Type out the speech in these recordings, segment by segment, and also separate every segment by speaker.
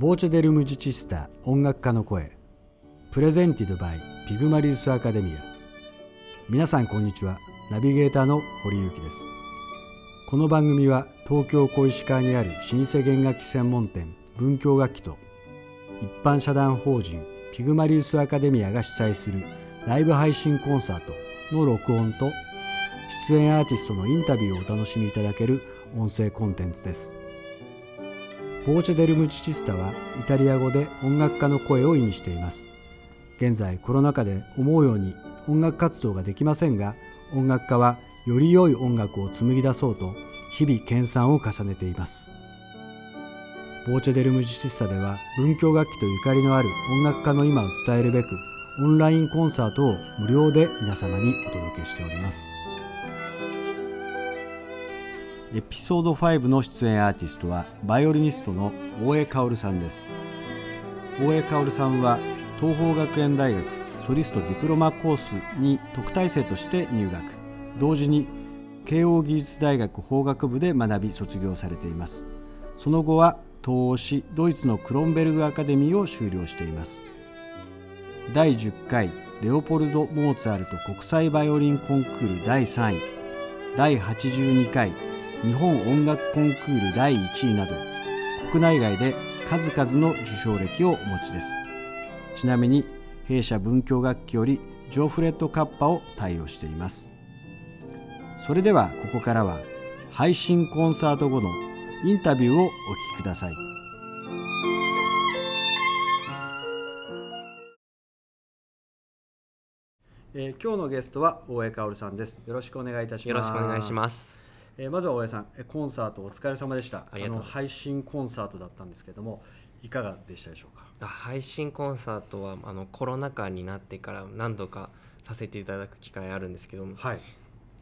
Speaker 1: ボーチェ・デル・ムジチスタ音楽家の声。プレゼンティドバイピグマリウスアカデミア。皆さんこんにちは。ナビゲーターの堀幸です。この番組は東京小石川にある老舗弦楽器専門店文教楽器と一般社団法人ピグマリウスアカデミアが主催するライブ配信コンサートの録音と出演アーティストのインタビューをお楽しみいただける音声コンテンツです。ボーチェ・デル・ムチチスタはイタリア語で音楽家の声を意味しています。現在コロナ禍で思うように音楽活動ができませんが音楽家はより良い音楽を紡ぎ出そうと日々研鑽を重ねています。ボーチェ・デル・ムジチスタでは文教楽器とゆかりのある音楽家の今を伝えるべくオンラインコンサートを無料で皆様にお届けしております。エピソード5の出演アーティストはバイオリニストの大江薫さんです。大江薫さんは東邦学園大学ソリストディプロマコースに特待生として入学。同時に慶應義塾大学法学部で学び卒業されています。その後は東欧市ドイツのクロンベルグアカデミーを修了しています。第10回レオポルド・モーツァルト国際バイオリンコンクール第3位。第82回日本音楽コンクール第1位など国内外で数々の受賞歴をお持ちです。ちなみに弊社文教楽器よりジョーフレットカッパを対応しています。それではここからは配信コンサート後のインタビューをお聞きください。えー、今日のゲストは大江香さんです。よろしくお願いいたします。
Speaker 2: よろしくお願いします。
Speaker 1: えー、まずは大江さんコンサートお疲れ様でした。あの配信コンサートだったんですけどもいかがでしたでしょうか？
Speaker 2: 配信コンサートはあのコロナ禍になってから何度かさせていただく機会あるんですけども、はい、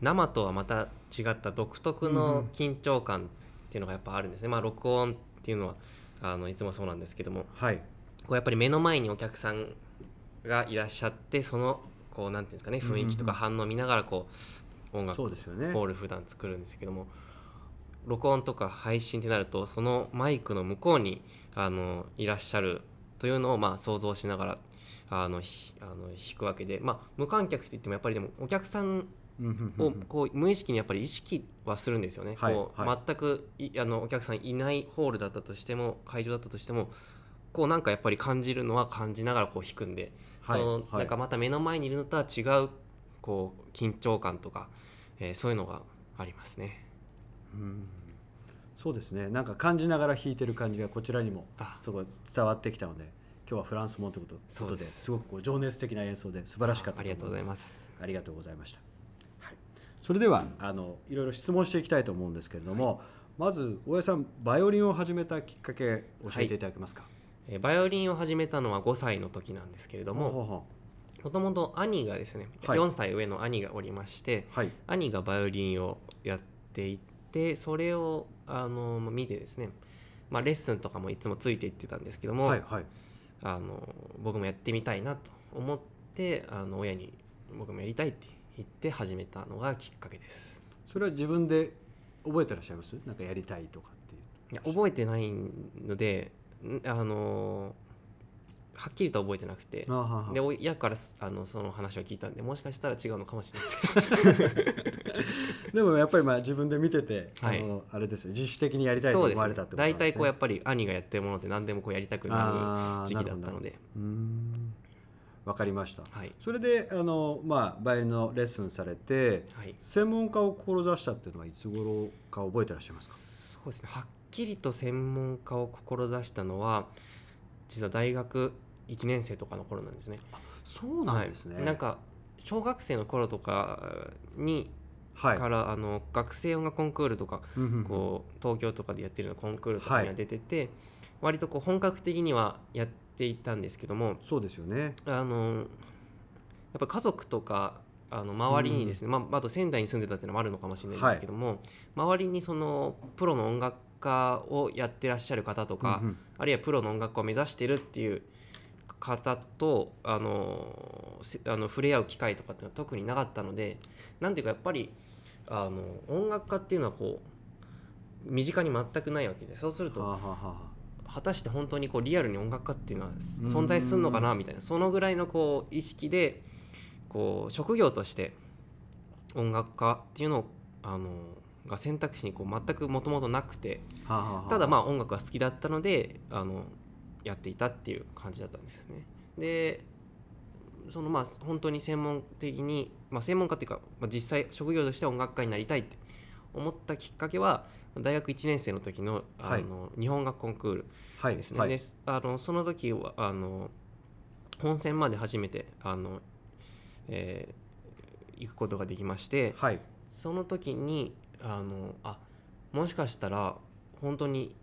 Speaker 2: 生とはまた違った独特の緊張感っていうのがやっぱあるんですね、うん、まあ録音っていうのはあのいつもそうなんですけども、はい、こうやっぱり目の前にお客さんがいらっしゃってそのこうなんていうんですかね雰囲気とか反応を見ながらこう音楽そうですよ、ね、ホール普段作るんですけども録音とか配信ってなるとそのマイクの向こうにあのいらっしゃるというのをまあ想像しながらあのあの弾くわけで、まあ、無観客って言ってもやっぱりでもお客さんをこう無意識にやっぱり意識はするんですよね、はい、こう、はい、全くあのお客さんいないホールだったとしても会場だったとしてもこうなんかやっぱり感じるのは感じながらこう弾くんで、はい、そのなんかまた目の前にいるのとは違うこう緊張感とか、えー、そういうのがありますね。
Speaker 1: うん。そうですね。なんか感じながら弾いてる感じがこちらにもすごい伝わってきたので今日はフランスもということですごくこう情熱的な演奏で素晴らしかった
Speaker 2: ありがとうございます。
Speaker 1: ありがとうございました、はい、それではあのいろいろ質問していきたいと思うんですけれども、はい、まず大江さんバイオリンを始めたきっかけ教えていただけますか、はい、
Speaker 2: えバイオリンを始めたのは5歳の時なんですけれどももともと兄がですね、はい、4歳上の兄がおりまして、はい、兄がバイオリンをやっていてそれをあの見てですね、まあ、レッスンとかもいつもついていってたんですけども、はいはい、あの僕もやってみたいなと思ってあの親に僕もやりたいって言って始めたのがきっかけです。
Speaker 1: それは自分で覚えてらっしゃいます？なんかやりたいとかって
Speaker 2: いう。いや覚えてないのであのはっきりと覚えてなくて。で親からあのその話を聞いたんでもしかしたら違うのかもしれない。ですけど
Speaker 1: でもやっぱりまあ自分で見てて、はい、あのあれですよ。自主的にやりたいと思われたってことですね。
Speaker 2: 大体こうやっぱり兄がやってるものって何でもこうやりたくなる時期だったので。
Speaker 1: わかりました、はい、それであの、まあ、バイオリンのレッスンされて、はい、専門家を志したっていうのはいつ頃か覚えてらっしゃいますか？
Speaker 2: そうですね。はっきりと専門家を志したのは実は大学1年生とかの頃なんですね。
Speaker 1: そうなんですね、
Speaker 2: はい、なんか小学生の頃とかにはい、からあの学生音楽コンクールとか、こう東京とかでやってるようなコンクールとかには出てて、はい、割とこう本格的にはやっていたんですけども
Speaker 1: そうですよね。
Speaker 2: あのやっぱ家族とかあの周りにですね、うん、まあ、あと仙台に住んでたっていうのもあるのかもしれないですけども、はい、周りにそのプロの音楽家をやってらっしゃる方とか、うんうん、あるいはプロの音楽家を目指してるっていう方とあのあの触れ合う機会とかっていうのは特になかったのでなんていうかやっぱりあの音楽家っていうのはこう身近に全くないわけでそうすると果たして本当にこうリアルに音楽家っていうのは存在するのかなみたいなそのぐらいのこう意識でこう職業として音楽家っていうのをあのが選択肢にこう全くもともとなくてただまあ音楽が好きだったのであのやっていたっていう感じだったんですね。でそのまあ本当に専門的に、まあ、専門家っていうか、まあ、実際職業として音楽家になりたいって思ったきっかけは大学1年生の時のあの、はい、日本楽コンクールですね、はい。はい、であのその時はあの本戦まで初めてあの、えー、行くことができまして、その時にあのあもしかしたら本当に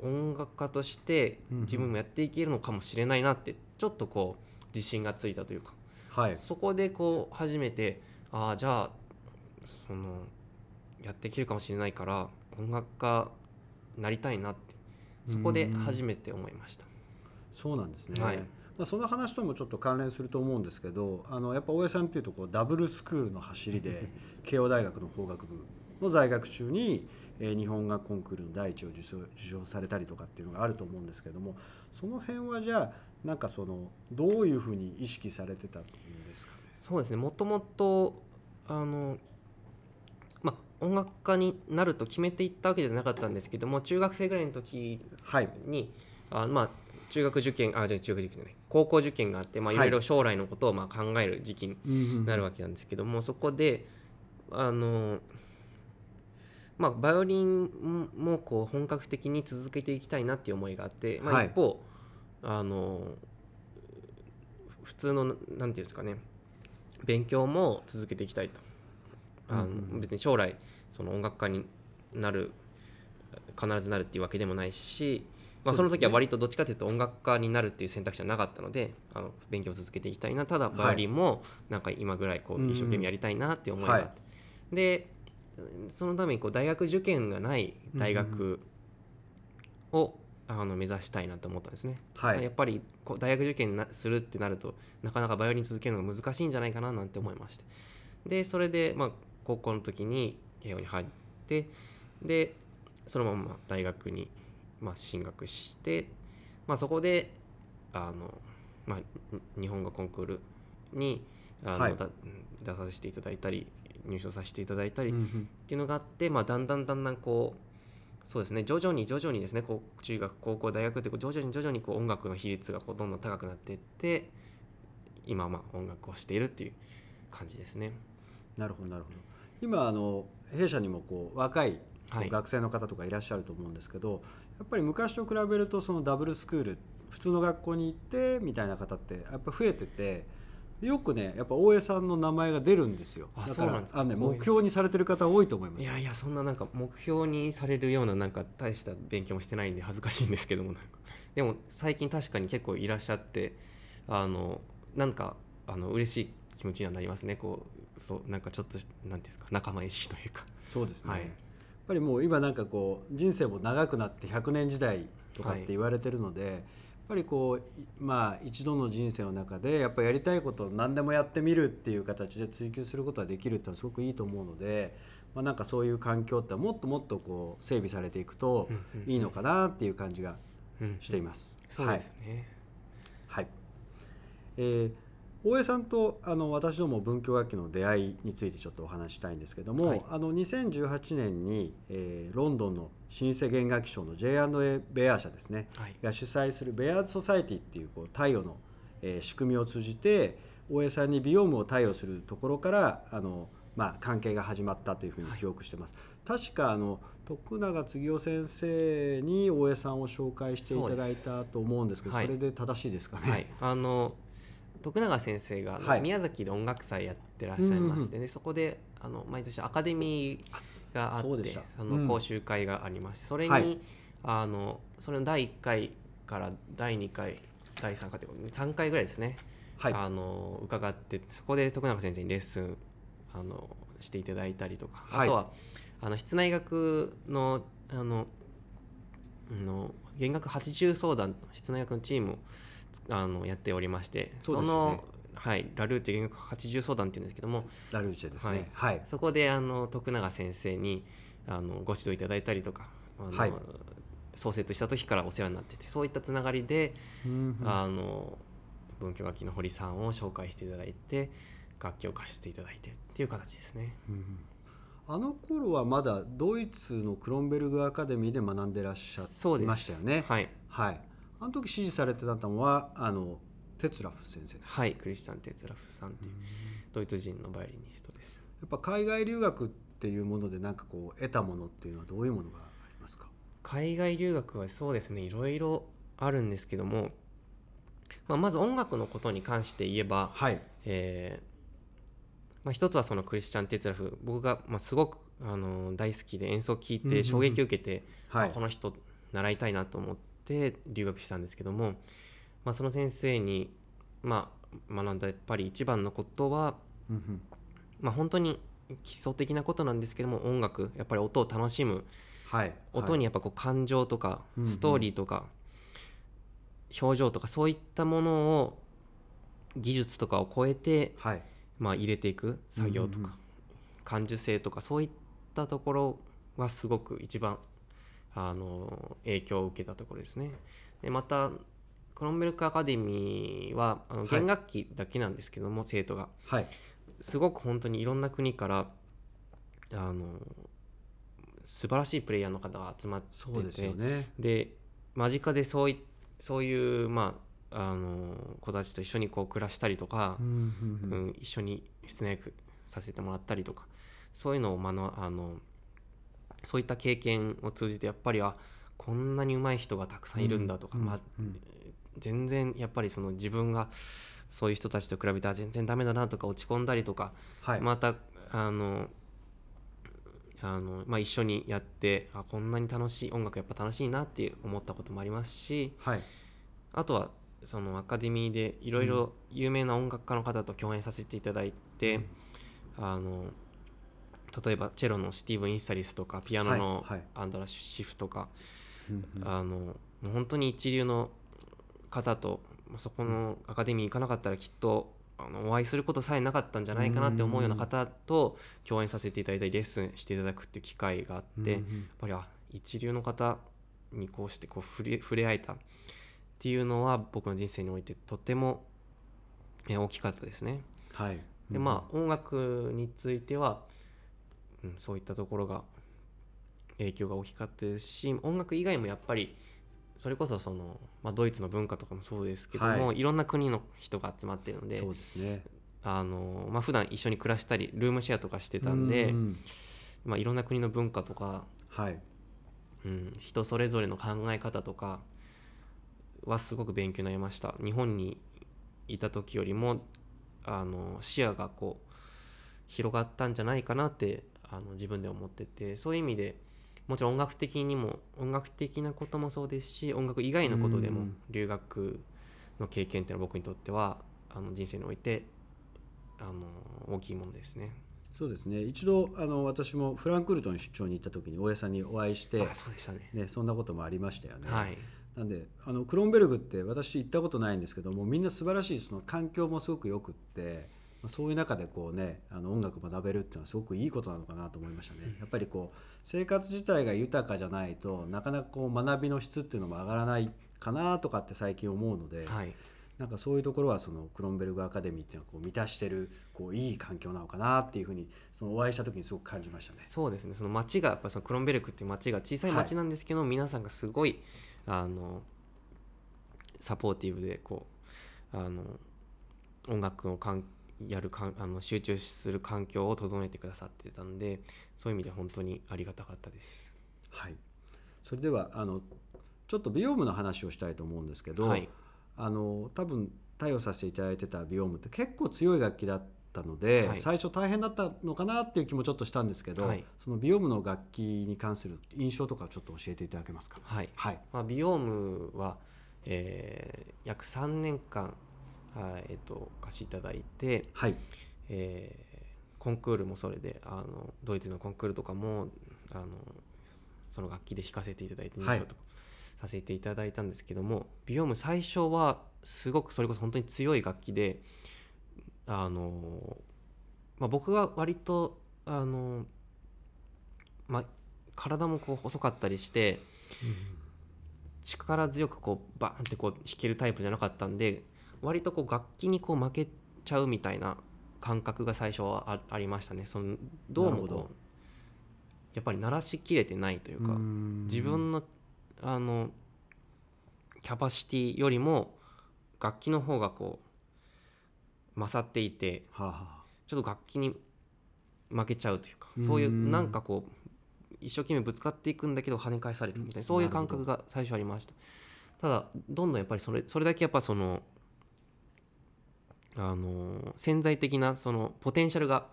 Speaker 2: 音楽家として自分もやっていけるのかもしれないなってちょっとこう自信がついたというか、はい、そこでこう初めてああじゃあそのやっていけるかもしれないから音楽家なりたいなってそこで初めて思いました。
Speaker 1: そうなんですね、はい、まあ、その話ともちょっと関連すると思うんですけどあのやっぱ大江さんっていうとこうダブルスクールの走りで慶応大学の法学部の在学中にえ日本画コンクールの第一を受賞受賞されたりとかっていうのがあると思うんですけどもその辺はじゃあなんかそのどういうふうに意識されてたんですか？ね
Speaker 2: そうですね。もともとあのまあ音楽家になると決めていったわけじゃなかったんですけども中学生ぐらいの時に、はい、あまあ中学受験あじゃ中学受験じゃない高校受験があって、まあ、い。ろいろ将来のことをまあ考える時期になるわけなんですけども、そこであのまあ、バイオリンもこう本格的に続けていきたいなっていう思いがあって、まあ、一方、はい、あの普通のなんていうんですかね勉強も続けていきたいと。あの、別に将来その音楽家になる必ずなるっていうわけでもないし、まあ、その時は割とどっちかというと音楽家になるっていう選択肢はなかったのであの勉強を続けていきたいな。ただバイオリンもなんか今ぐらいこう一生懸命やりたいなっていう思いがあって、でそのためにこう大学受験がない大学を、あの目指したいなと思ったんですね、はい、やっぱりこう大学受験するってなるとなかなかバイオリン続けるのが難しいんじゃないかななんて思いまして。でそれで、まあ、高校の時に慶応に入ってでそのまま大学に、まあ、進学して、まあ、そこであの、まあ、日本語コンクールにあの、はい、出させていただいたり入賞させていただいたりっていうのがあって、まあ、だんだんだんだんこうそうですね徐々に徐々にですねこう中学高校大学ってこう徐々に徐々にこう音楽の比率がこうどんどん高くなっていって今まあ音楽をしているっていう感じですね。
Speaker 1: なるほどなるほど。今あの弊社にもこう若い学生の方とかいらっしゃると思うんですけど、はい、やっぱり昔と比べるとそのダブルスクール普通の学校に行ってみたいな方ってやっぱ増えててよくねやっぱ大江さんの名前が出るんですよ。だからあ、ね、目標にされてる方多いと思います。
Speaker 2: いやいやそんななんか目標にされるようななんか大した勉強もしてないんで恥ずかしいんですけども でも最近確かに結構いらっしゃってあのなんかあの嬉しい気持ちにはなりますね。こうそうなんかちょっとなんですか仲間意識というか。
Speaker 1: そうですね、はい、やっぱりもう今なんかこう人生も長くなって100年時代とかって言われてるので、はいぱりこうまあ一度の人生の中でやっぱやりたいことを何でもやってみるっていう形で追求することができるってのはすごくいいと思うので、まあ、なんかそういう環境ってもっともっとこう整備されていくといいのかなっていう感じがしています。
Speaker 2: そうですね、
Speaker 1: はい、はい、えー大江さんとあの私ども文教楽器の出会いについてちょっとお話したいんですけども、はい、あの2018年に、えー、ロンドンの老舗弦楽器賞の J&A ベア社ですね、はい、が主催するベアーズ・ソサエティっていうこう貸与の、えー、仕組みを通じて大江さんにビヨームを貸与するところからあの、まあ、関係が始まったというふうに記憶してます。はい、確かあの徳永次夫先生に大江さんを紹介していただいたと思うんですけどそれで正しいですかね？
Speaker 2: あの徳永先生が宮崎で音楽祭やってらっしゃいましてね、はい、そこであの毎年アカデミーがあってその講習会がありまして、それに、はい、あのそれの第1回から第2回第3回という3回ぐらいですね、はい、あの伺ってそこで徳永先生にレッスンあのしていただいたりとか、あとはあの室内学のあのの弦楽80相談室内学のチームをあのやっておりましてそ、ね,、の、はい、ラルーチェ弦楽80相談っていうんですけども
Speaker 1: ラルーチェですね、
Speaker 2: はい、そこであの徳永先生にあのご指導いただいたりとかあの、はい、創設した時からお世話になっててそういったつながりで、うんうん、あの文教楽器の堀さんを紹介していただいて楽器を貸していただいてっていう形ですね。うん
Speaker 1: あの頃はまだドイツのクロンベルグアカデミーで学んでらっしゃいましたよね。
Speaker 2: はい、
Speaker 1: はい、あの時指示されてたのはあのテツラフ先生
Speaker 2: はいクリスチャン・テツラフさんっていうドイツ人のバイオリニストです。
Speaker 1: やっぱ海外留学っていうもので何かこう得たものっていうのはどういうものがありますか？
Speaker 2: 海外留学はそうですねいろいろあるんですけども、まあ、まず音楽のことに関して言えば、
Speaker 1: はい。
Speaker 2: えーまあ、一つはそのクリスチャン・テツラフ僕がまあすごくあの大好きで演奏を聴いて衝撃を受けて、うんうんはい、この人習いたいなと思って留学したんですけども、まあ、その先生に、まあ、学んだやっぱり一番のことは、まあ、本当に基礎的なことなんですけども音楽やっぱり音を楽しむ、
Speaker 1: はい、
Speaker 2: 音にやっぱこう感情とか、ストーリーとか、表情とかそういったものを技術とかを超えて、
Speaker 1: はい、
Speaker 2: まあ、入れていく作業とか、感受性とかそういったところはすごく一番あの影響を受けたところですね。でまたクロンベルクアカデミーはあの弦楽器だけなんですけども、はい、生徒が、
Speaker 1: はい、
Speaker 2: すごく本当にいろんな国からあの素晴らしいプレイヤーの方が集まってて
Speaker 1: でね、
Speaker 2: で間近でそういそういうまああの子たちと一緒にこう暮らしたりとか、うん、うん、一緒に室内役させてもらったりとかそういうのを、まのあのそういった経験を通じてやっぱりあこんなに上手い人がたくさんいるんだとか、まあ、全然やっぱりその自分がそういう人たちと比べたら全然ダメだなとか落ち込んだりとか、
Speaker 1: はい、
Speaker 2: またあのあの、まあ、一緒にやってあこんなに楽しい音楽やっぱ楽しいなって思ったこともありますし、
Speaker 1: はい、
Speaker 2: あとはそのアカデミーでいろいろ有名な音楽家の方と共演させていただいて、うん、あの例えばチェロのスティーブン・インサリスとかピアノのアンドラ・シフとか、はいはい、あの本当に一流の方とそこのアカデミー行かなかったらきっとあのお会いすることさえなかったんじゃないかなって思うような方と共演させていただいたりレッスンしていただくっていう機会があってやっぱりあ一流の方にこうしてこう触れ触れ合えたっていうのは僕の人生においてとても大きかったですね。
Speaker 1: はい、
Speaker 2: でまあ音楽については、うん、そういったところが影響が大きかったですし音楽以外もやっぱりそれこそその、まあ、ドイツの文化とかもそうですけども、はい、いろんな国の人が集まってるので
Speaker 1: そうですね。
Speaker 2: あのまあ普段一緒に暮らしたりルームシェアとかしてたんでまあ、いろんな国の文化とか、
Speaker 1: はい。
Speaker 2: うん、人それぞれの考え方とかはすごく勉強になりました。日本にいた時よりもあの視野がこう広がったんじゃないかなってあの自分で思っててそういう意味でもちろん音楽的にも音楽的なこともそうですし音楽以外のことでも留学の経験っていうのは僕にとってはあの人生においてあの大きいものですね。
Speaker 1: そうですね一度あの私もフランクフルトに出張に行った時に大家さんにお会いして
Speaker 2: そうでしたね
Speaker 1: ねそんなこともありましたよね。
Speaker 2: はい、
Speaker 1: なんであのクロンベルグって私行ったことないんですけどもみんな素晴らしいその環境もすごくよくってそういう中でこうねあの音楽学べるっていうのはすごくいいことなのかなと思いましたね。やっぱりこう生活自体が豊かじゃないとなかなかこう学びの質っていうのも上がらないかなとかって最近思うので、
Speaker 2: はい、
Speaker 1: なんかそういうところはそのクロンベルグアカデミーっていうのはこう満たしてるこういい環境なのかなっていうふうにそのお会いした時にすごく感じましたね。
Speaker 2: そうですねその町がやっぱそのクロンベルクっていう町が小さい町なんですけど、はい、皆さんがすごいあのサポーティブでこうあの音楽の環境やるかんあの集中する環境を整えてくださってたんでそういう意味で本当にありがたかったです。
Speaker 1: はい、それではあのちょっとビオームの話をしたいと思うんですけど、
Speaker 2: はい、
Speaker 1: あの多分対応させていただいてたビオームって結構強い楽器だったので、はい、最初大変だったのかなっていう気もちょっとしたんですけど、はい、そのビオームの楽器に関する印象とかちょっと教えていただけますか？
Speaker 2: はい、
Speaker 1: はい、
Speaker 2: まあ、ビオームは、えー、約3年間えーと、貸しいただいて、
Speaker 1: はい。
Speaker 2: えー、コンクールもそれであのドイツのコンクールとかもあのその楽器で弾かせていただいて入賞とかさせていただいたんですけども、はい、ビオーム最初はすごくそれこそ本当に強い楽器であの、まあ、僕が割とあの、まあ、体もこう細かったりして、力強くこうバーンってこう弾けるタイプじゃなかったんで割とこう楽器にこう負けちゃうみたいな感覚が最初はありましたね。そのどうもこうやっぱり鳴らしきれてないというか自分のあのキャパシティよりも楽器の方がこう勝っていて、ちょっと楽器に負けちゃうというかそういうなんかこう一生懸命ぶつかっていくんだけど跳ね返されるみたいなそういう感覚が最初ありました。ただどんどんやっぱりそれそれだけやっぱそのあの潜在的なそのポテンシャルが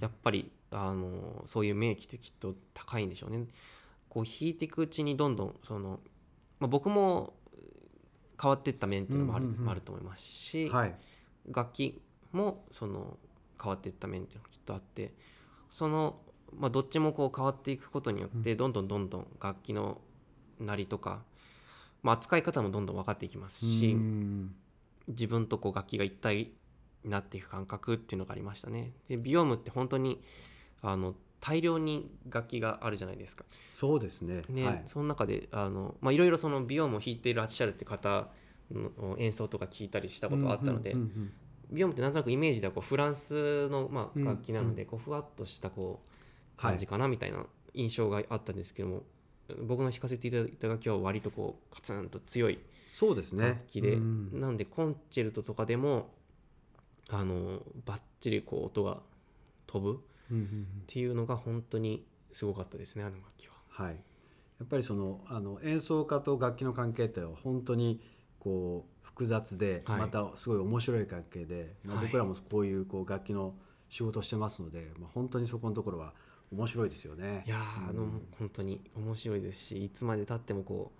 Speaker 2: やっぱり、あのそういう免疫ってきっと高いんでしょうね。こう弾いていくうちにどんどんその、まあ、僕も変わっていった面っていうのもある,、あると思いますし、はい、楽器もその変わっていった面っていうのがきっとあってその、まあ、どっちもこう変わっていくことによってどんどんどんどん楽器のなりとか、まあ、扱い方もどんどん分かっていきますし自分とこう楽器が一体になっていく感覚っていうのがありましたね。でビオームって本当にあの大量に楽器があるじゃないですか。
Speaker 1: そうですね。
Speaker 2: ね、はい、その中であのまあいろいろそのビオームを弾いていらっしゃるって方の演奏とか聞いたりしたことがあったので、ビオームってなんとなくイメージではこうフランスのまあ楽器なので、こうふわっとしたこう感じかなみたいな印象があったんですけども、はい、僕の弾かせていただいた楽器は割とこうカツンと強い
Speaker 1: そうですね
Speaker 2: 楽器で、なのでコンチェルトとかでもあのバッチリこう音が飛ぶっていうのが本当にすごかったですねあの楽器は。
Speaker 1: はい、やっぱりそのあの演奏家と楽器の関係って本当にこう複雑で、またすごい面白い関係で、まあ、僕らもこういうこう楽器の仕事をしてますので、まあ、本当にそこのところは面白いですよね。
Speaker 2: いや、うん、あの本当に面白いですしいつまでたってもこ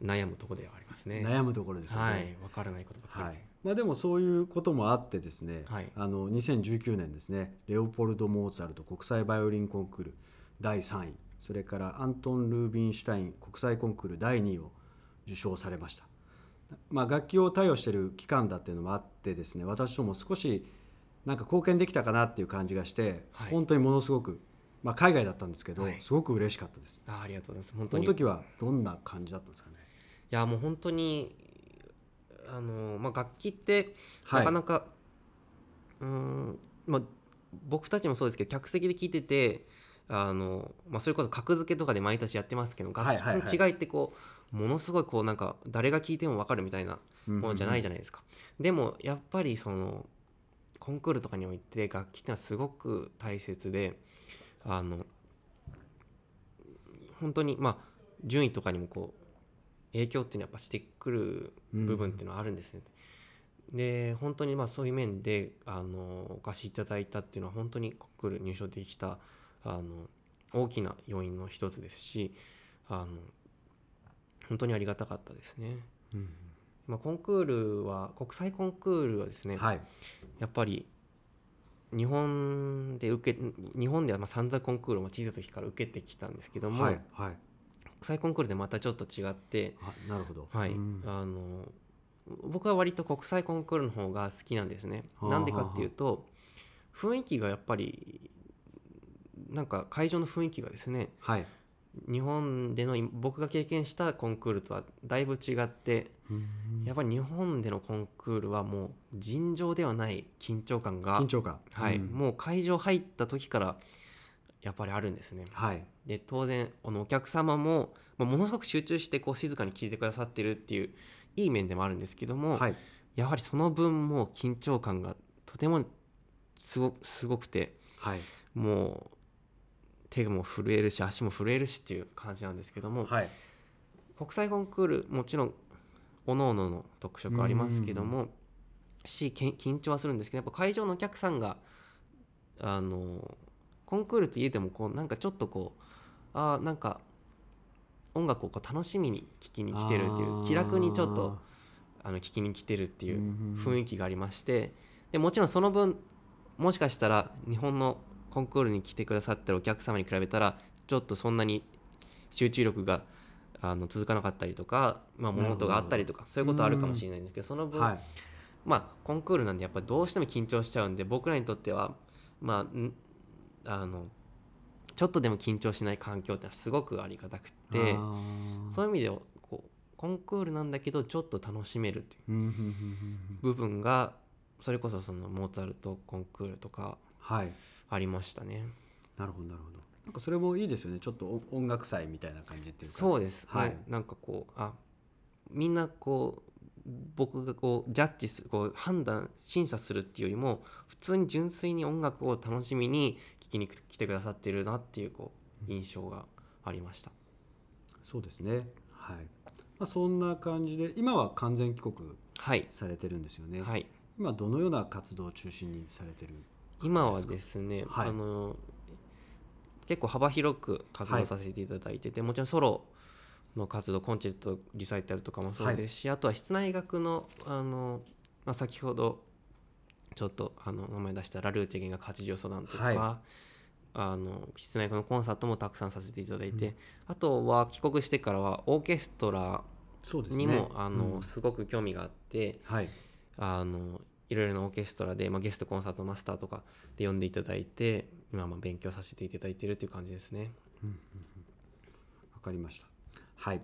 Speaker 2: う悩むところではありますね。
Speaker 1: 悩むところですよね。
Speaker 2: はい、分からないことばっかり。はい
Speaker 1: まあ、でもそういうこともあってですね、はい、あの2019年ですねレオポルド・モーツァルト国際バイオリンコンクール第3位それからアントン・ルービンシュタイン国際コンクール第2位を受賞されました、まあ、楽器を貸与している期間だっていうのもあってですね私とも少しなんか貢献できたかなっていう感じがして、はい、本当にものすごく、まあ、海外だったんですけど、はい、すごく嬉しかったです。
Speaker 2: あありがとうございます。本当
Speaker 1: に。その時はどんな感じだったんですかね？
Speaker 2: いやもう本当にあの、まあ、楽器ってなかなか、はい、うんまあ、僕たちもそうですけど客席で聴いててあの、まあ、それこそ格付けとかで毎年やってますけど楽器の違いってこう、ものすごいこうなんか誰が聴いても分かるみたいなものじゃないじゃないですか。でもやっぱりそのコンクールとかにおいて楽器ってのはすごく大切であの本当にまあ順位とかにもこう影響っていうのはやっぱしてくる部分っていうのはあるんですね。うん、で本当にまあそういう面であのお貸しいただいたっていうのは本当にコンクール入賞できたあの大きな要因の一つですしあの本当にありがたかったですね。うん、まあ、コンクールは国際コンクールはですね、はい、やっぱり日本で受け日本ではまあ散々コンクールを小さい時から受けてきたんですけども、はいはい、国際コンクールでまたちょっと違って
Speaker 1: なるほど、
Speaker 2: はい、あの僕は割と国際コンクールの方が好きなんですね。なんでかっていうと雰囲気がやっぱりなんか会場の雰囲気がですね、はい、日本での僕が経験したコンクールとはだいぶ違ってやっぱり日本でのコンクールはもう尋常ではない緊張感が
Speaker 1: 緊張感、
Speaker 2: はい、もう会場入った時からやっぱりあるんですね。はい、で当然あのお客様も、まあ、ものすごく集中してこう静かに聞いてくださってるっていういい面でもあるんですけども、はい、やはりその分も緊張感がとてもすごすごくて、はい、もう手も震えるし足も震えるしっていう感じなんですけども、はい、国際コンクールもちろんおのおのの特色ありますけどもし緊張はするんですけどやっぱ会場のお客さんがあのコンクールといえてもこうなんかちょっとこうあなんか音楽をこう楽しみに聴きに来てるっていう気楽にちょっとあの聴きに来てるっていう雰囲気がありましてでもちろんその分もしかしたら日本のコンクールに来てくださってるお客様に比べたらちょっとそんなに集中力があの続かなかったりとか、まあ、物音があったりとかそういうことあるかもしれないんですけどその分、はい、まあコンクールなんでやっぱりどうしても緊張しちゃうんで僕らにとってはまああのちょっとでも緊張しない環境ってのはすごくありがたくてそういう意味でこうコンクールなんだけどちょっと楽しめるっていう部分がそれこそそのモーツァルトコンクールとかありましたね。はい、
Speaker 1: なるほどなるほど。なんかそれもいいですよね。ちょっと音楽祭みたいな感じっていうか。
Speaker 2: そうです、はい、なんかこうあみんなこう僕がこうジャッジするこう判断審査するっていうよりも普通に純粋に音楽を楽しみに聴きに来てくださってるなっていうこう印象がありました。
Speaker 1: そうですね。はい、まあ、そんな感じで今は完全帰国されてるんですよね、はい、はい、今どのような活動を中心にされてる
Speaker 2: 今はですね、はい、あの結構幅広く活動させていただいてて、はい、もちろんソロの活動コンチェルトリサイタルとかもそうですし、はい、あとは室内楽のあの、まあ、先ほどちょっとあの名前出したラルーチェ弦楽八重奏団とか、はい、あの室内楽のコンサートもたくさんさせていただいて、うん、あとは帰国してからはオーケストラにも、ね、あの、うん、すごく興味があって、はい、あのいろいろなオーケストラで、まあ、ゲストコンサートマスターとかで呼んでいただいて今まあ勉強させていただいているという感じですね。わ、うん、
Speaker 1: かりました。はい。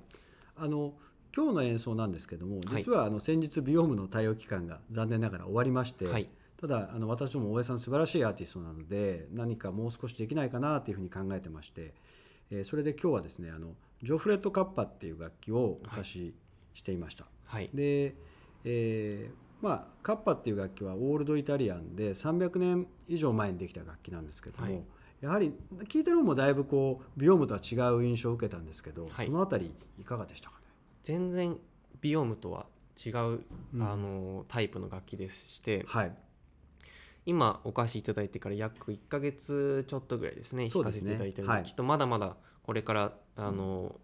Speaker 1: あの今日の演奏なんですけども実はあの先日ビオームの対応期間が残念ながら終わりまして、はい、ただあの私ども大江さん素晴らしいアーティストなので何かもう少しできないかなというふうに考えてまして、えー、それで今日はですねあのジョフレット・カッパっていう楽器をお貸ししていました。はい、で、えーまあ、カッパっていう楽器はオールドイタリアンで300年以上前にできた楽器なんですけども、はい、やはり聞いてるのもだいぶこうビオームとは違う印象を受けたんですけど、はい、その辺りいかがでしたかね？
Speaker 2: 全然ビオームとは違う、うん、あのタイプの楽器でして、はい、今お貸しいただいてから約1か月ちょっとぐらいですね。弾かせていただいてるので、きっとまだまだこれからあの、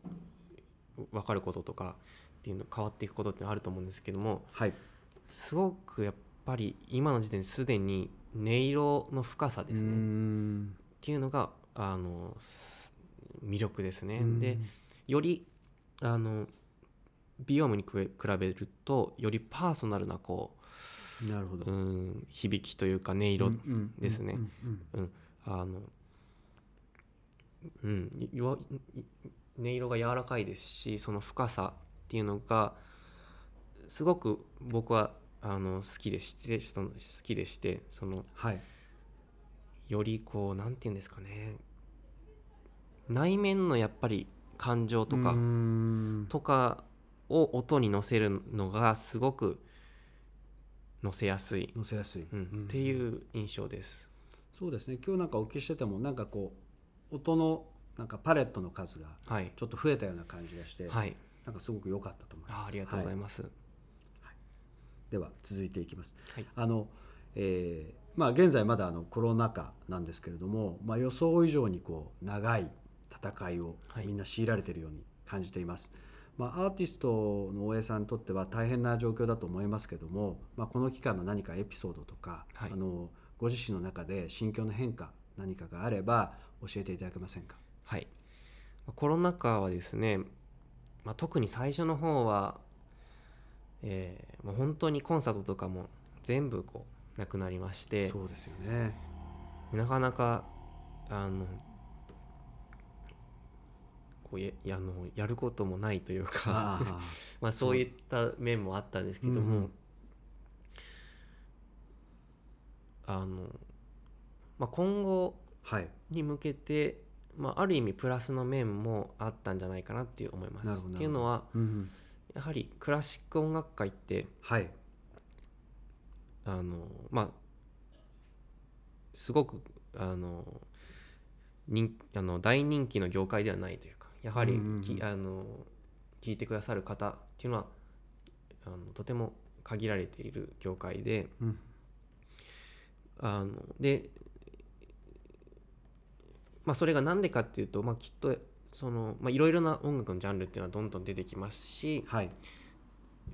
Speaker 2: 分かることとかっていうの変わっていくことってあると思うんですけども、はい、すごくやっぱり今の時点ですでに音色の深さですね。っていうのがあの魅力ですね。でよりあのビオームに比べるとよりパーソナルなこうなるほど。うん響きというか音色ですね。あのうん音色が柔らかいですしその深さっていうのがすごく僕はあの好きでしてその好きでしてその、はい、よりこうなんて言うんですかね。内面のやっぱり感情とかとかを音に乗せるのがすごく乗せやすい。
Speaker 1: 乗せやすい、
Speaker 2: うん、っていう印象です。
Speaker 1: そうですね。今日なんかお聞きしててもなんかこう音のなんかパレットの数がちょっと増えたような感じがして、はい、なんかすごく良かったと思います。
Speaker 2: あありがとうございます、はい。
Speaker 1: では続いていきます。はい、あのえーまあ、現在まだあのコロナ禍なんですけれども、まあ、予想以上にこう長い戦いをみんな強いられているように感じています。はい、まあ、アーティストの大江さんにとっては大変な状況だと思いますけども、まあ、この期間の何かエピソードとか、はい、あのご自身の中で心境の変化何かがあれば教えていただけませんか？
Speaker 2: はい。コロナ禍はですね、まあ、特に最初の方はえー、もう本当にコンサートとかも全部こうなくなりまして
Speaker 1: そうですよね。
Speaker 2: なかなかあのこうやあのやることもないというか まあそういった面もあったんですけども、うん、あの、まあ、今後に向けて、はい、まあ、ある意味プラスの面もあったんじゃないかなっていう思います。っていうのは、うんやはりクラシック音楽界ってはい。あのまあすごくあの人あの大人気の業界ではないというかやはり、うんきあの聞いてくださる方っていうのはあのとても限られている業界で、うん、あので、まあ、それが何でかっていうと、まあ、きっとそのまあいろいろな音楽のジャンルっていうのはどんどん出てきますし、はい、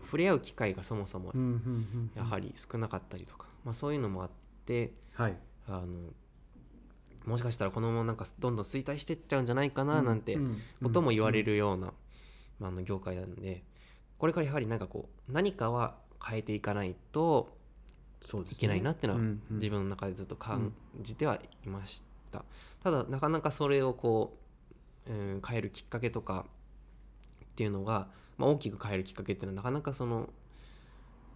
Speaker 2: 触れ合う機会がそもそもやはり少なかったりとか、まあ、そういうのもあって、はい、あのもしかしたらこのままなんかどんどん衰退してっちゃうんじゃないかななんてことも言われるような、まあ、あの業界なんでこれからやはりなんかこう何かは変えていかないといけないなっていうのは自分の中でずっと感じてはいました。ただなかなかそれをこううん、変えるきっかけとかってっていうのが、まあ、大きく変えるきっかけっていうのはなかなかその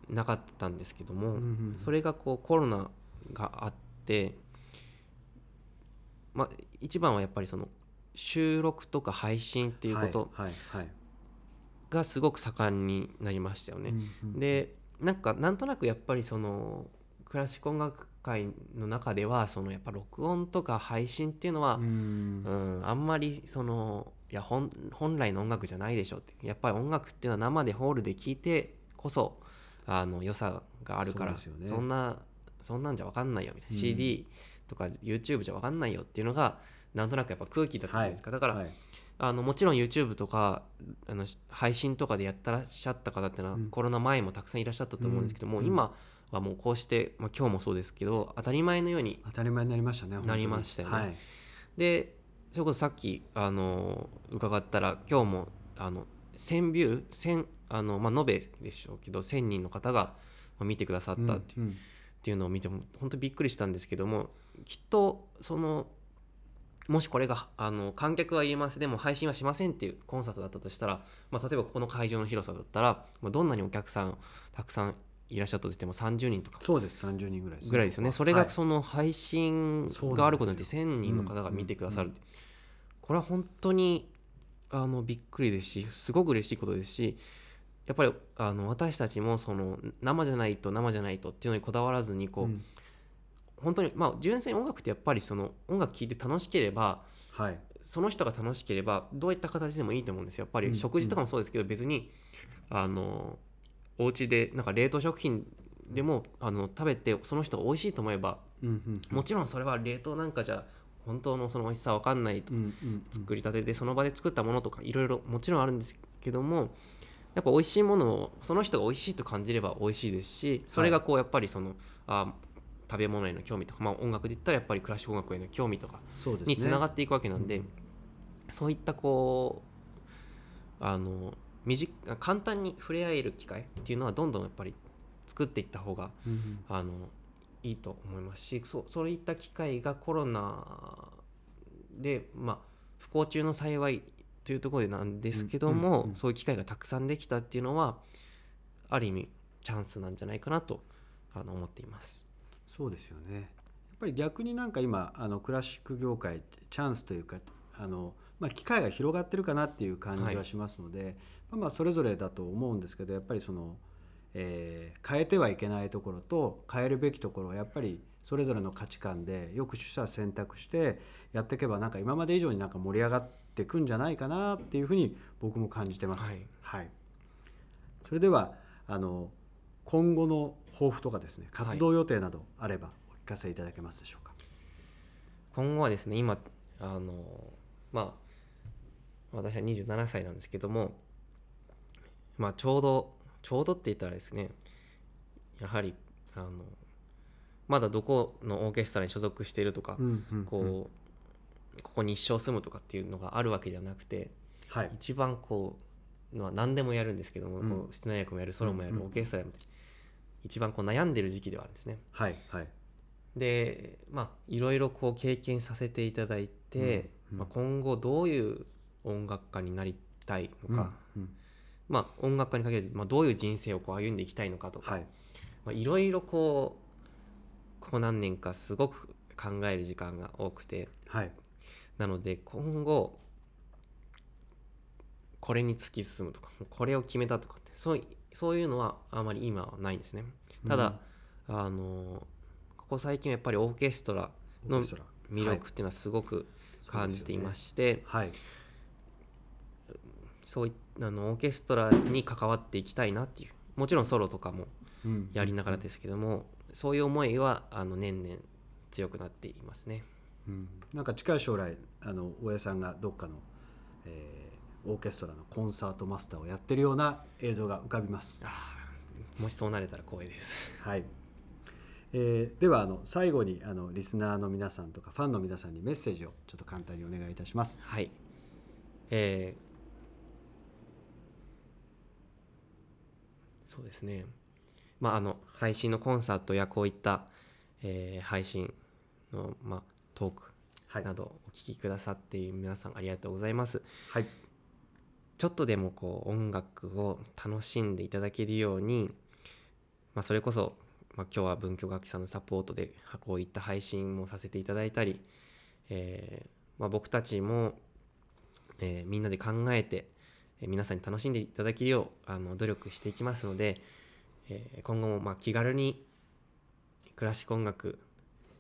Speaker 2: なかったんですけども、それがこうコロナがあってまあ一番はやっぱりその収録とか配信っていうことがすごく盛んになりましたよね。でなんかなんとなくやっぱりそのクラシック音楽界の中ではそのやっぱ録音とか配信っていうのはうん。あんまりそのいや本本来の音楽じゃないでしょってやっぱり音楽っていうのは生でホールで聴いてこそあの良さがあるからそんなそんなんじゃ分かんないよみたいな、CD とか YouTube じゃ分かんないよっていうのがなんとなくやっぱ空気だったじゃないですか、はい、だから、はい、あのもちろん YouTube とかあの配信とかでやってらっしゃった方っていうのは、うん、コロナ前もたくさんいらっしゃったと思うんですけども、うん、今はもうこうして、まあ、今日もそうですけど当たり前のように
Speaker 1: 当たり前になりましたね
Speaker 2: なりましたよね。はい、でそれこそさっきあの伺ったら今日もあの1000ビュー1000あの、まあ、延べでしょうけど1000人の方が見てくださったっていううんうん、っていうのを見ても本当びっくりしたんですけどもきっとそのもしこれがあの観客は入れます。でも配信はしませんっていうコンサートだったとしたら、まあ、例えばここの会場の広さだったら、まあ、どんなにお客さんたくさんいらっしゃったとしても30人とか
Speaker 1: そうです。30人ぐらいです、
Speaker 2: ね、ぐらいですよね。それがその配信があることによって1000人の方が見てくださる、これは本当にあのびっくりですしすごく嬉しいことですしやっぱりあの私たちもその生じゃないと生じゃないとっていうのにこだわらずにこう、うん、本当にまあ純粋に音楽ってやっぱりその音楽聴いて楽しければ、はい、その人が楽しければどういった形でもいいと思うんですよ。やっぱり食事とかもそうですけど、別にあのお家でなんか冷凍食品でもあの食べてその人が美味しいと思えば、もちろんそれは冷凍なんかじゃ本当のその美味しさ分かんないと、作りたてでその場で作ったものとかいろいろもちろんあるんですけどもやっぱ美味しいものをその人が美味しいと感じれば美味しいですしそれがこうやっぱりその、あ食べ物への興味とか、まあ、音楽で言ったらやっぱりクラシック音楽への興味とかにつながっていくわけなんでそういったこうあの短簡単に触れ合える機会っていうのはどんどんやっぱり作っていった方が、うん、あのいいと思いますしそそういった機会がコロナで、まあ、不幸中の幸いというところでなんですけども、うんうん、そういう機会がたくさんできたっていうのはある意味チャンスなんじゃないかなとあの思っています。
Speaker 1: そうですよね。やっぱり逆になんか今あのクラシック業界チャンスというかあの、まあ、機会が広がってるかなっていう感じはしますので、はい、まあ、まあそれぞれだと思うんですけどやっぱりその、えー、変えてはいけないところと変えるべきところはやっぱりそれぞれの価値観でよく取捨選択してやっていけばなんか今まで以上になんか盛り上がっていくんじゃないかなっていうふうに僕も感じてます。はい、はい、それではあの今後の抱負とかですね活動予定などあればお聞かせいただけますでしょうか、
Speaker 2: 今後はですね今あのまあ私は27歳なんですけどもまあちょうどちょうどって言ったらですねやはりあのまだどこのオーケストラに所属しているとか、こうここに一生住むとかっていうのがあるわけではなくて、はい、一番こうのは何でもやるんですけども、うん、こう室内役もやるソロもやる、オーケストラも一番こう悩んでる時期ではあるんですね。
Speaker 1: はいはい、
Speaker 2: でまあいろいろこう経験させていただいて、うんうん、まあ、今後どういう音楽家になりたいのか、うんうん、まあ、音楽家に限らず、まあ、どういう人生をこう歩んでいきたいのかとか、はい。まあ、いろいろこうここ何年かすごく考える時間が多くて、はい、なので今後これに突き進むとかこれを決めたとかってそうそういうのはあまり今はないんですね。ただ、うん、あのここ最近はやっぱりオーケストラの魅力っていうのはすごく感じていまして、はい、そういったのオーケストラに関わっていきたいなっていうもちろんソロとかもやりながらですけども、うん、そういう思いはあの年々強くなっていますね。
Speaker 1: うん、なんか近い将来あの大家さんがどっかの、えーオーケストラのコンサートマスターをやってるような映像が浮かびます。
Speaker 2: もしそうなれたら光栄です。
Speaker 1: はい、えー、ではあの最後にあのリスナーの皆さんとかファンの皆さんにメッセージをちょっと簡単にお願いいたします。
Speaker 2: はい。えー、そうですね。まああの配信のコンサートやこういった、えー、配信の、まあ、トークなどお聞きくださっている皆さんありがとうございます。はい、ちょっとでもこう音楽を楽しんでいただけるように、まあ、それこそ、まあ、今日は文教楽器さんのサポートでこういった配信もさせていただいたり、えー、まあ、僕たちも、えー、みんなで考えて、え皆さんに楽しんでいただけるようあの努力していきますので、え今後もま気軽にクラシック音楽、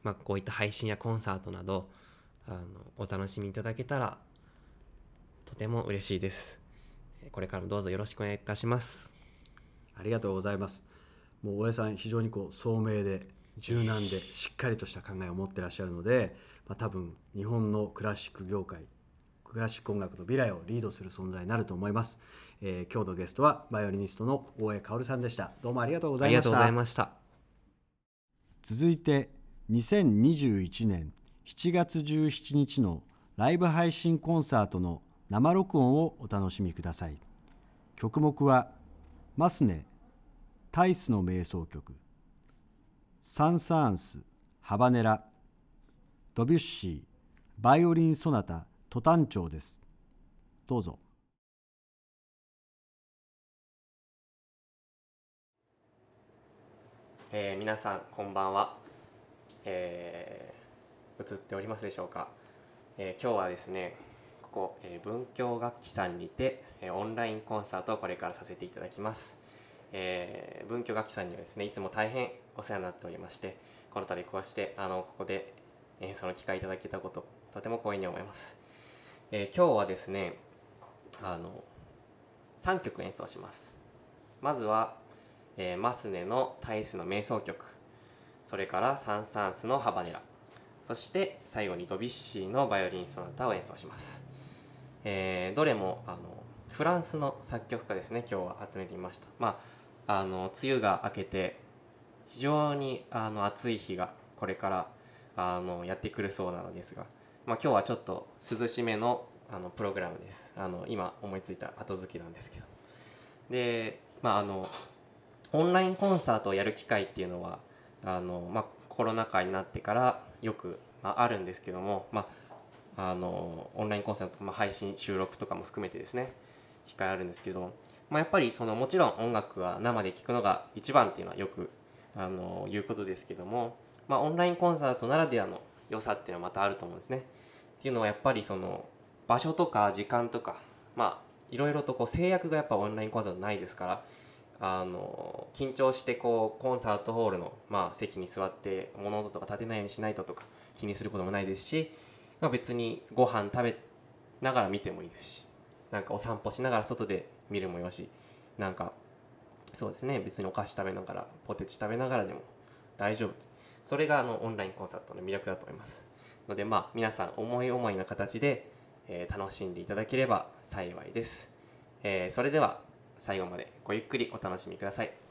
Speaker 2: まあ、こういった配信やコンサートなどあのお楽しみいただけたらとても嬉しいです。これからもどうぞよろしくお願いいたします。
Speaker 1: ありがとうございます。もう大江さん非常にこう聡明で柔軟でしっかりとした考えを持ってらっしゃるので、まあ、多分日本のクラシック業界クラシック音楽の未来をリードする存在になると思います、えー、今日のゲストはバイオリニストの大江薫さんでしたどうもありがとうございましたありがとうございました続いて2021年7月17日のライブ配信コンサートの生録音をお楽しみください。曲目はマスネタイスの瞑想曲。サン・サーンスハバネラ。ドビュッシーバイオリン・ソナタトタン調です。どうぞ。
Speaker 2: えー、皆さんこんばんは、えー、映っておりますでしょうか、えー、今日はですねこ、えー、文教楽器さんにて、えー、オンラインコンサートをこれからさせていただきます、えー、文教楽器さんにはですねいつも大変お世話になっておりましてこの度こうしてあのここで演奏の機会いただけたこととても光栄に思います、えー、今日はですねあの3曲演奏します。まずは、えー、マスネのタイスの瞑想曲それからサン・サンスのハバネラそして最後にドビッシーのバイオリン・ソナタを演奏します、えー、どれもあのフランスの作曲家ですね今日は集めてみました。まああの梅雨が明けて非常にあの暑い日がこれからあのやってくるそうなのですが、まあ、今日はちょっと涼しめのあのプログラムです。あの今思いついた後付けなんですけど。でまああのオンラインコンサートをやる機会っていうのはあの、まあ、コロナ禍になってからよく、まあ、あるんですけども、まあ、あのオンラインコンサート、まあ、配信収録とかも含めてですね機会あるんですけど、まあ、やっぱりそのもちろん音楽は生で聴くのが一番っていうのはよくあのいうことですけども、まあ、オンラインコンサートならではの良さっていうのはまたあると思うんですね。っていうのはやっぱりその場所とか時間とかまあいろいろとこう制約がやっぱオンラインコンサートないですからあの緊張してこうコンサートホールの、まあ、席に座って物音とか立てないようにしないととか気にすることもないですし、まあ、別にご飯食べながら見てもいいしなんかお散歩しながら外で見るもよしなんかそうですね別にお菓子食べながらポテチ食べながらでも大丈夫。それがあのオンラインコンサートの魅力だと思います。のでまあ皆さん思い思いな形で、えー、楽しんでいただければ幸いです、えー、それでは最後までごゆっくりお楽しみください。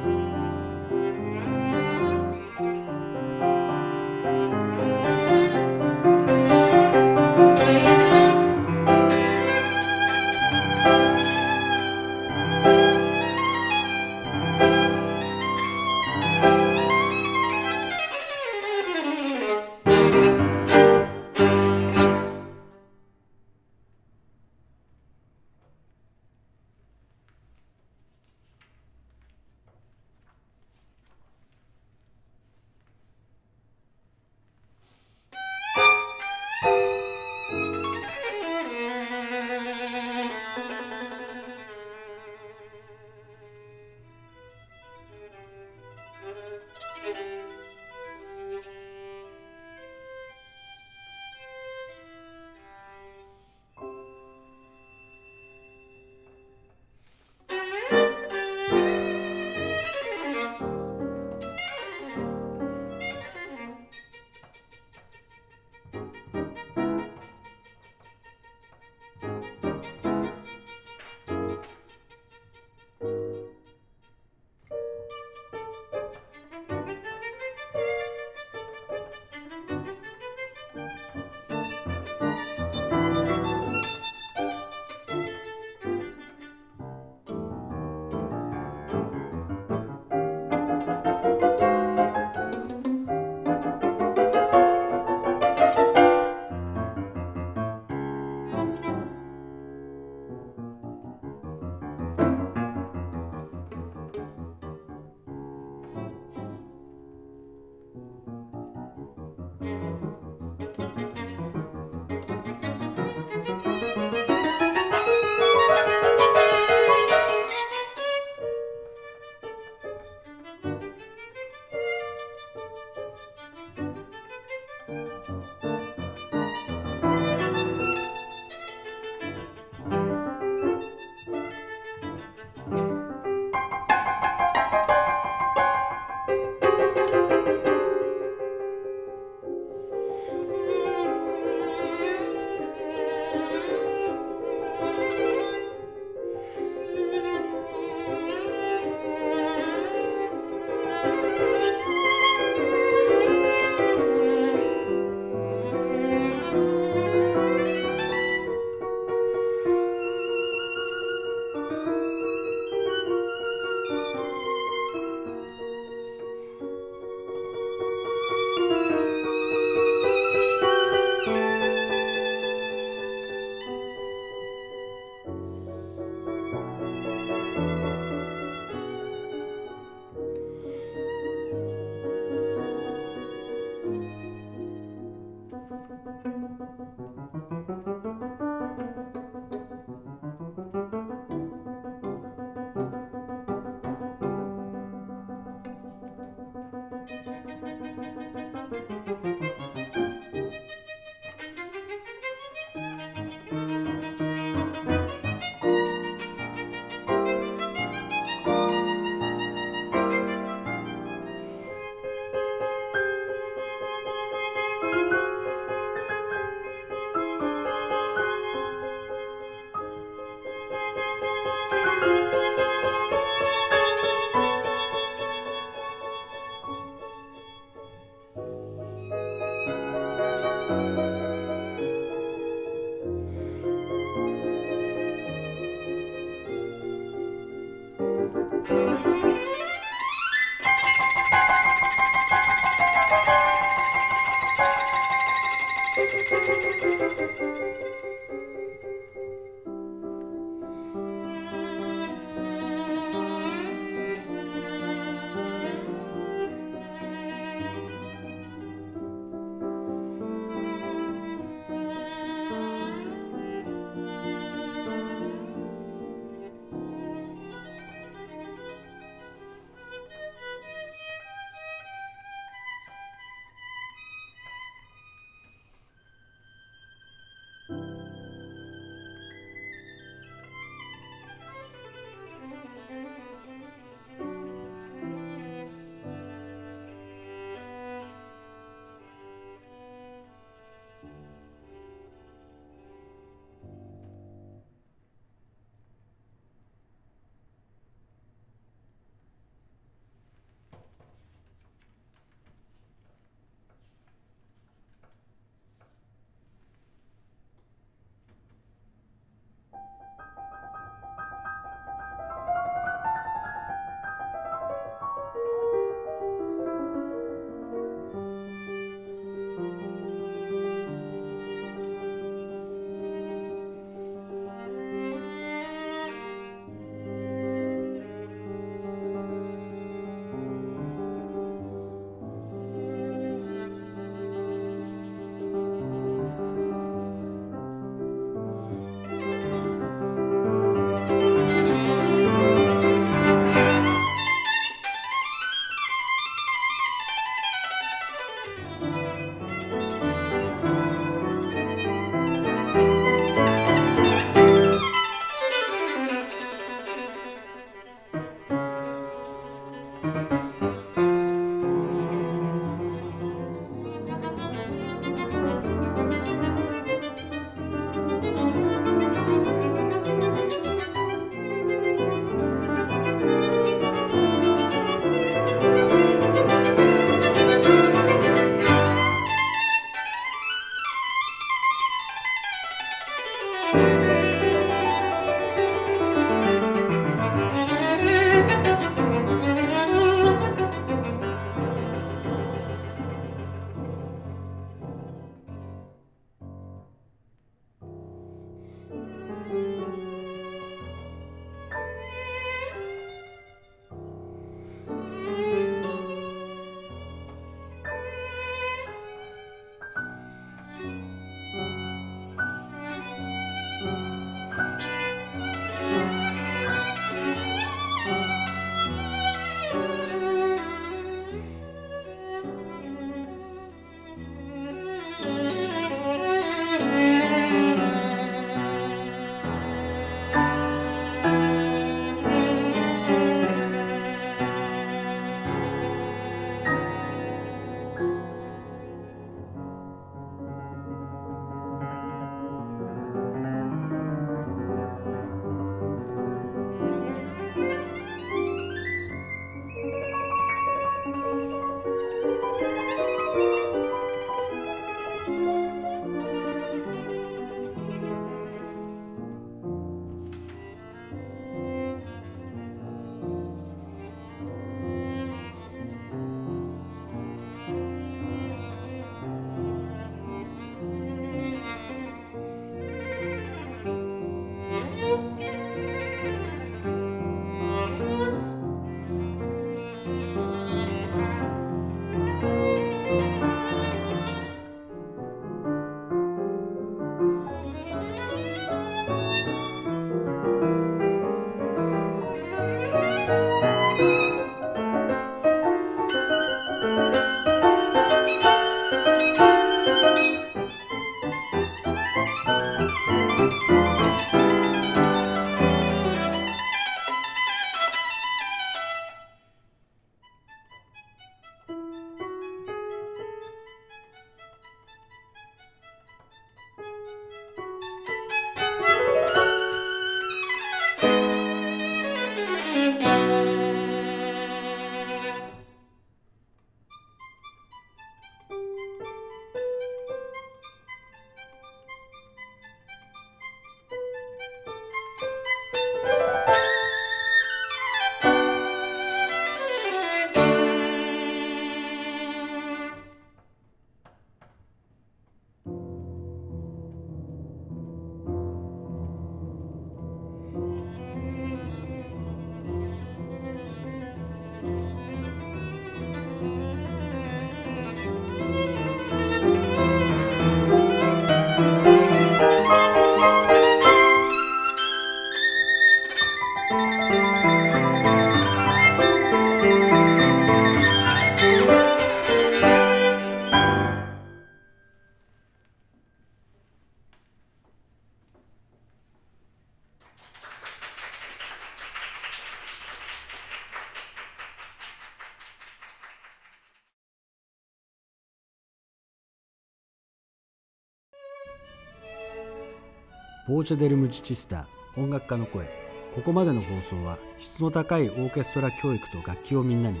Speaker 1: ボーチェ・デル・ムチチスタ音楽家の声。ここまでの放送は質の高いオーケストラ教育と楽器をみんなに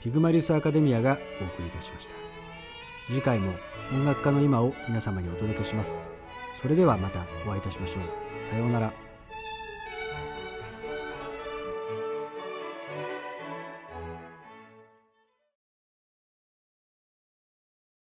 Speaker 1: ピグマリウスアカデミアがお送りいたしました。次回も音楽家の今を皆様にお届けします。それではまたお会いいたしましょう。さようなら。